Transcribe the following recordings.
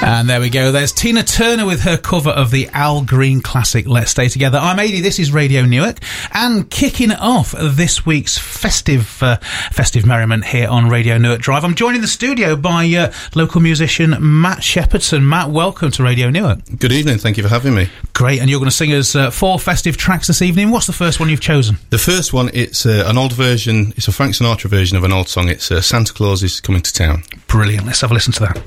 And there we go. There's Tina Turner with her cover of the Al Green classic Let's Stay Together. I'm Adi, this is Radio Newark, and kicking off this week's festive uh, festive merriment here on Radio Newark Drive. I'm joined in the studio by uh, local musician Matt Shepherdson. Matt, welcome to Radio Newark. Good evening. Thank you for having me. Great, and you're going to sing us uh, four festive tracks this evening. What's the first one you've chosen? The first one, it's uh, an old version. It's a Frank Sinatra version of an old song. It's uh, Santa Claus is Coming to Town. Brilliant. Let's have a listen to that.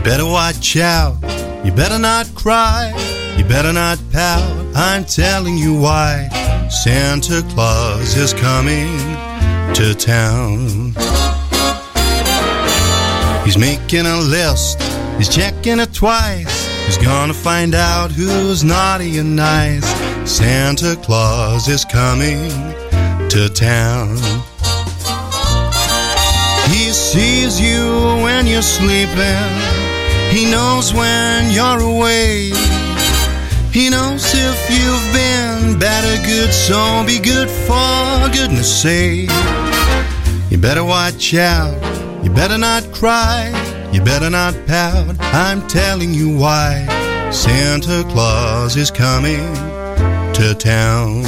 You better watch out. You better not cry. You better not pout. I'm telling you why. Santa Claus is coming to town. He's making a list. He's checking it twice. He's gonna find out who's naughty and nice. Santa Claus is coming to town. He sees you when you're sleeping. He knows when you're away. He knows if you've been bad or good, so be good for goodness sake. You better watch out. You better not cry. You better not pout. I'm telling you why. Santa Claus is coming to town.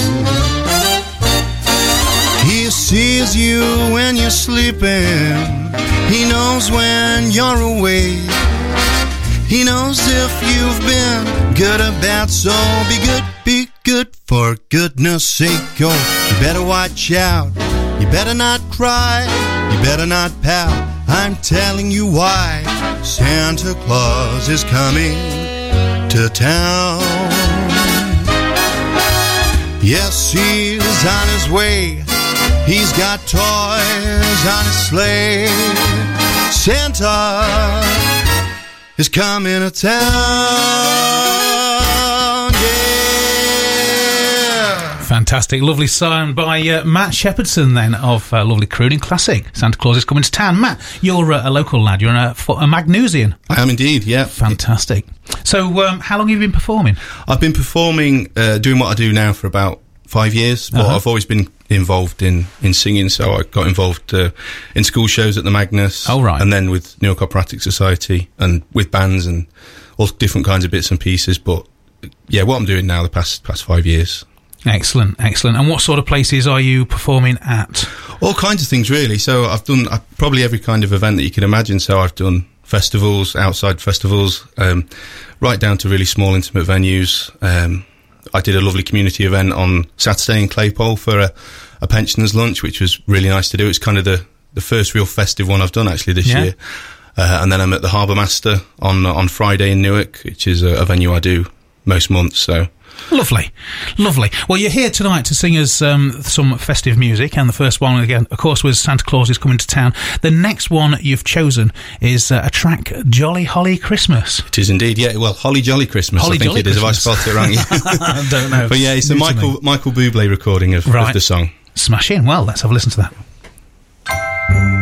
He sees you when you're sleeping. He knows when you're awake. He knows if you've been good or bad, so be good, be good for goodness sake. Oh, you better watch out. You better not cry. You better not pout. I'm telling you why. Santa Claus is coming to town. Yes, he's on his way. He's got toys on his sleigh. Santa is coming to town. Yeah. Fantastic, lovely song by uh, Matt Shepherdson, then of uh, lovely crooning classic. Santa Claus is coming to town. Matt, you're uh, a local lad. You're a, a Magnesian. I am indeed, yeah. Fantastic. So, um, how long have you been performing? I've been performing, uh, doing what I do now for about five years, but Uh-huh. I've always been involved in, in singing. So I got involved uh, in school shows at the Magnus. Oh, right. And then with Newark Operatic Society and with bands and all different kinds of bits and pieces. But yeah, what I'm doing now the past past five years. Excellent, excellent. And what sort of places are you performing at? All kinds of things, really. So I've done uh, probably every kind of event that you can imagine. So I've done festivals, outside festivals, um, right down to really small, intimate venues. Um, I did a lovely community event on Saturday in Claypole for a, a pensioners lunch, which was really nice to do. It's kind of the, the first real festive one I've done actually this Yeah. year. Uh, and then I'm at the Harbour Master on on Friday in Newark, which is a, a venue I do most months. So Lovely, lovely. Well, you're here tonight to sing us um, some festive music, and the first one, again, of course, was Santa Claus is coming to town. The next one you've chosen is uh, a track, Jolly Holly Christmas. it is indeed, yeah. Well, Holly Jolly Christmas, Holly I think Jolly it is. If I Christmas. spelt it wrong. I don't know. But yeah, it's a New to me. Michael Michael Bublé recording of, Right. of the song. Smash in. Well, let's have a listen to that.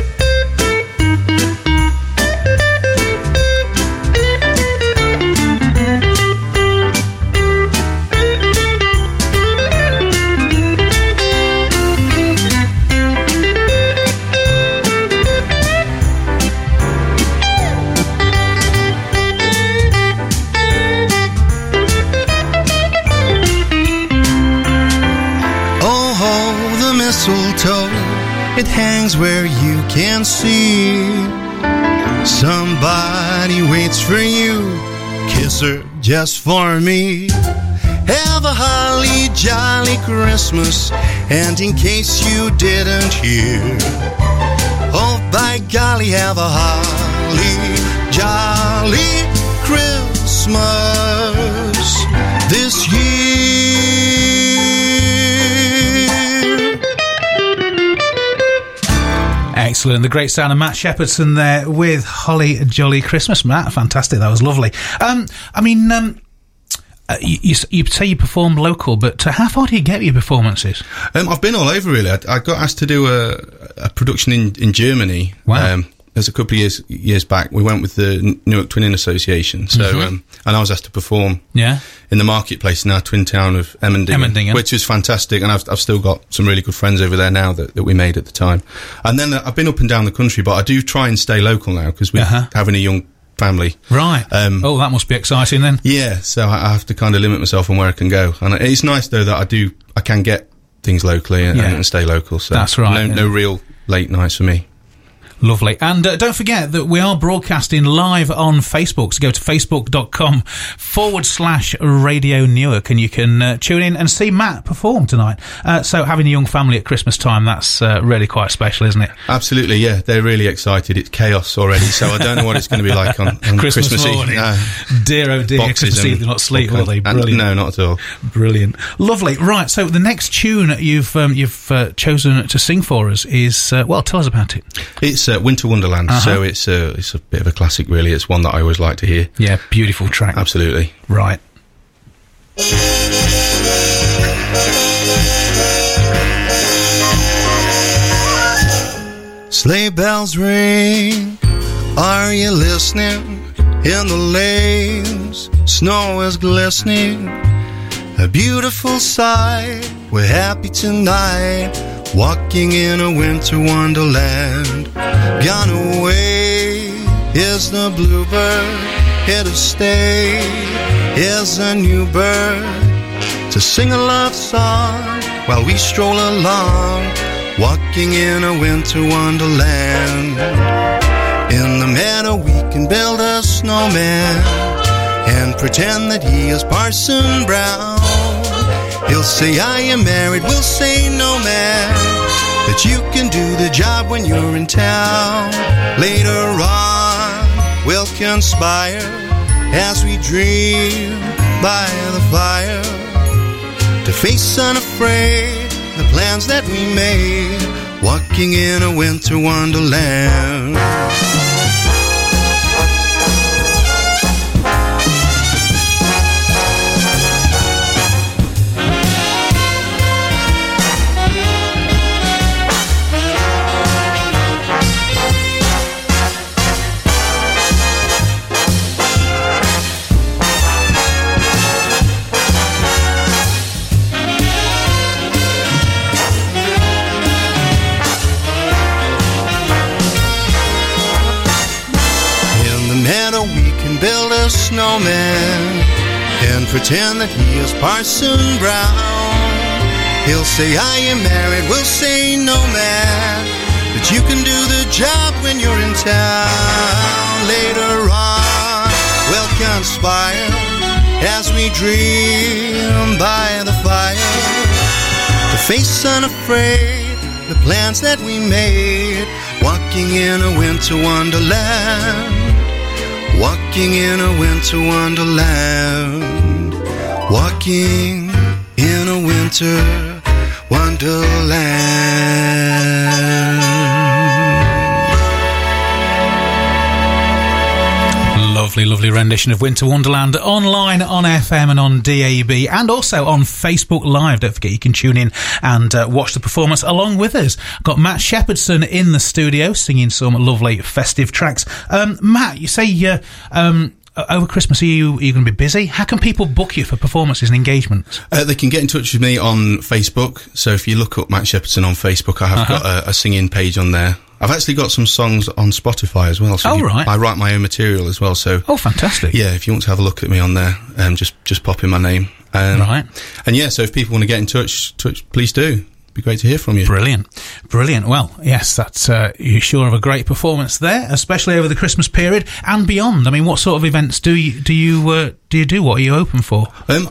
Somebody waits for you. Kiss her just for me. Have a holly jolly Christmas. And in case you didn't hear, oh by golly, have a holly jolly Christmas this year. Excellent. The great sound of Matt Shepherdson there with Holly Jolly Christmas. Matt, fantastic. That was lovely. Um, I mean, um, uh, you, you, you say you perform local, but uh, how far do you get your performances? Um, I've been all over really. I, I got asked to do a, a production in, in Germany. Wow. There's a couple of years years back. We went with the Newark Twinning Association. So, Mm-hmm. um, and I was asked to perform Yeah. in the marketplace in our twin town of Emmendingen, Emmendingen. which was fantastic. And I've, I've still got some really good friends over there now that, that we made at the time. And then I've been up and down the country, but I do try and stay local now because we're Uh-huh. having a young family. Right. Um, oh, that must be exciting then. Yeah, so I I have to kind of limit myself on where I can go, and it's nice though that I do I can get things locally and, Yeah. and stay local. So That's right, No, yeah. no real late nights for me. Lovely. And uh, don't forget that we are broadcasting live on Facebook. So go to facebook.com forward slash Radio Newark and you can uh, tune in and see Matt perform tonight. Uh, so having a young family at Christmas time, that's uh, really quite special, isn't it? Absolutely, yeah, they're really excited. It's chaos already, so I don't know what it's going to be like on, on Christmas, Christmas, Eve. morning. No. Dear, oh dear, Boxes Christmas Eve, they'll not sleep, will they? Brilliant. no, not at all. Brilliant. Lovely. Right. So the next tune you've, um, you've uh, chosen to sing for us is, uh, well, tell us about it. It's uh, Winter Wonderland, Uh-huh. so it's a it's a bit of a classic, really. It's one that I always like to hear. Yeah, beautiful track. Absolutely. Right. Sleigh bells ring. Are you listening? In the lanes, snow is glistening. A beautiful sight. We're happy tonight. Walking in a winter wonderland. Gone away is the bluebird. Here to stay is a new bird. To sing a love song while we stroll along. Walking in a winter wonderland. In the meadow, we can build a snowman and pretend that he is Parson Brown. He'll say, I am married, we'll say, no man, But you can do the job when you're in town. Later on, we'll conspire as we dream by the fire to face unafraid the plans that we made, walking in a winter wonderland. Pretend that he is Parson Brown. He'll say, I am married, we'll say, no man, but you can do the job when you're in town. Later on, we'll conspire as we dream by the fire to face unafraid the plans that we made, walking in a winter wonderland, walking in a winter wonderland, walking in a winter wonderland. Lovely, lovely rendition of Winter Wonderland online on FM and on DAB and also on Facebook Live. Don't forget you can tune in and uh, watch the performance along with us. Got Matt Shepherdson in the studio singing some lovely festive tracks. Um, Matt, you say uh, um, over Christmas are you, are you going to be busy? How can people book you for performances and engagements? Uh, they can get in touch with me on Facebook. So if you look up Matt Shepherdson on Facebook, I have Uh-huh. got a, a singing page on there. I've actually got some songs on Spotify as well. So Oh, you- right. I write my own material as well. So Oh, fantastic. yeah, if you want to have a look at me on there, um, just just pop in my name. Um, Right. And yeah, so if people want to get in touch, touch please do. Be great to hear from you. Brilliant, brilliant. Well, yes, that's uh, you're sure of a great performance there, especially over the Christmas period and beyond. I mean, what sort of events do you do you uh, do you do? What are you open for? Um,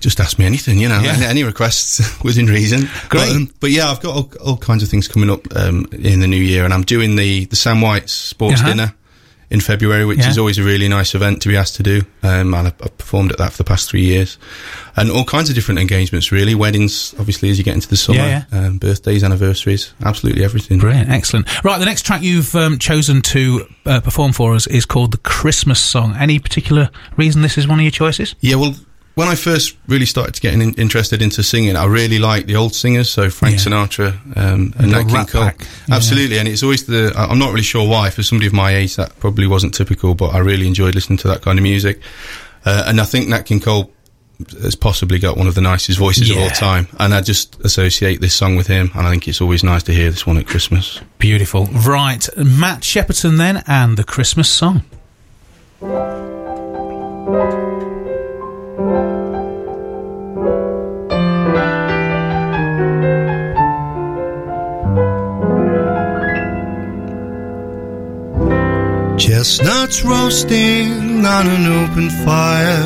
just ask me anything, you know. Yeah. Any, any requests within reason. Great. But, um, but yeah, I've got all, all kinds of things coming up um, in the new year, and I'm doing the the Sam White's Sports Uh-huh. Dinner in February, which Yeah. is always a really nice event to be asked to do. Um, and I've, I've performed at that for the past three years, and all kinds of different engagements. Really, weddings, obviously, as you get into the summer, Yeah, Um, birthdays, anniversaries, absolutely everything. Brilliant, excellent. Right, the next track you've um, chosen to uh, perform for us is called the Christmas song. Any particular reason this is one of your choices? Yeah, well, when I first really started to get in, interested into singing, I really liked the old singers, so Frank Yeah. Sinatra um, and Nat King Cole. Yeah. Absolutely, and it's always the. I'm not really sure why. For somebody of my age, that probably wasn't typical, but I really enjoyed listening to that kind of music. Uh, and I think Nat King Cole has possibly got one of the nicest voices of all time, and I just associate this song with him. And I think it's always nice to hear this one at Christmas. Beautiful. Right, Matt Shepherdson then, and the Christmas song. Chestnuts roasting on an open fire.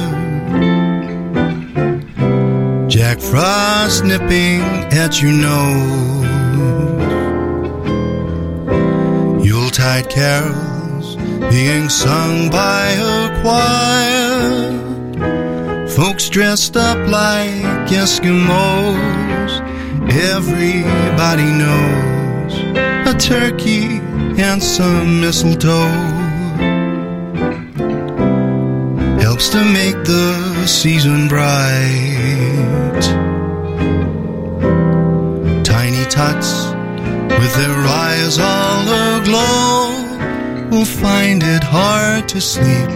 Jack Frost nipping at your nose. Yuletide carols being sung by a choir. Folks dressed up like Eskimos. Everybody knows a turkey and some mistletoe helps to make the season bright. Tiny tots with their eyes all aglow will find it hard to sleep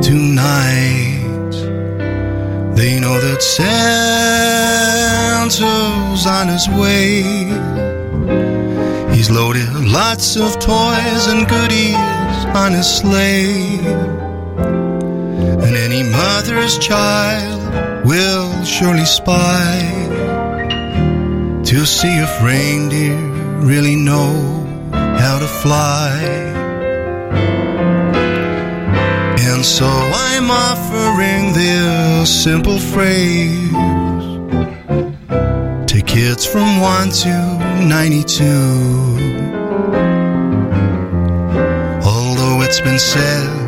tonight. They know that Santa's on his way. He's loaded lots of toys and goodies on his sleigh. And any mother's child will surely spy to see if reindeer really know how to fly. And so I'm offering this simple phrase to kids from 1 to 92. Although it's been said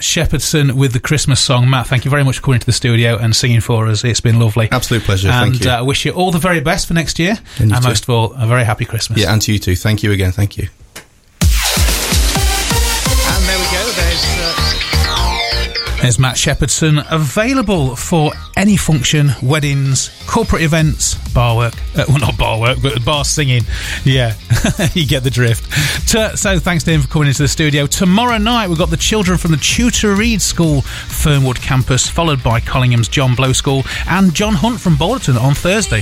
Matt Shepherdson with the Christmas song. Matt, thank you very much for coming to the studio and singing for us. It's been lovely. Absolute pleasure. And Thank you. uh, I wish you all the very best for next year. And too. most of all, a very happy Christmas. yeah, and to you too. Thank you again. Thank you. There's Matt Shepherdson available for any function, weddings, corporate events, bar work. Uh, well, not bar work, but bar singing. Yeah, you get the drift. So thanks to him for coming into the studio. Tomorrow night, we've got the children from the Tutor Reed School, Fernwood campus, followed by Collingham's John Blow School and John Hunt from Balderton on Thursday.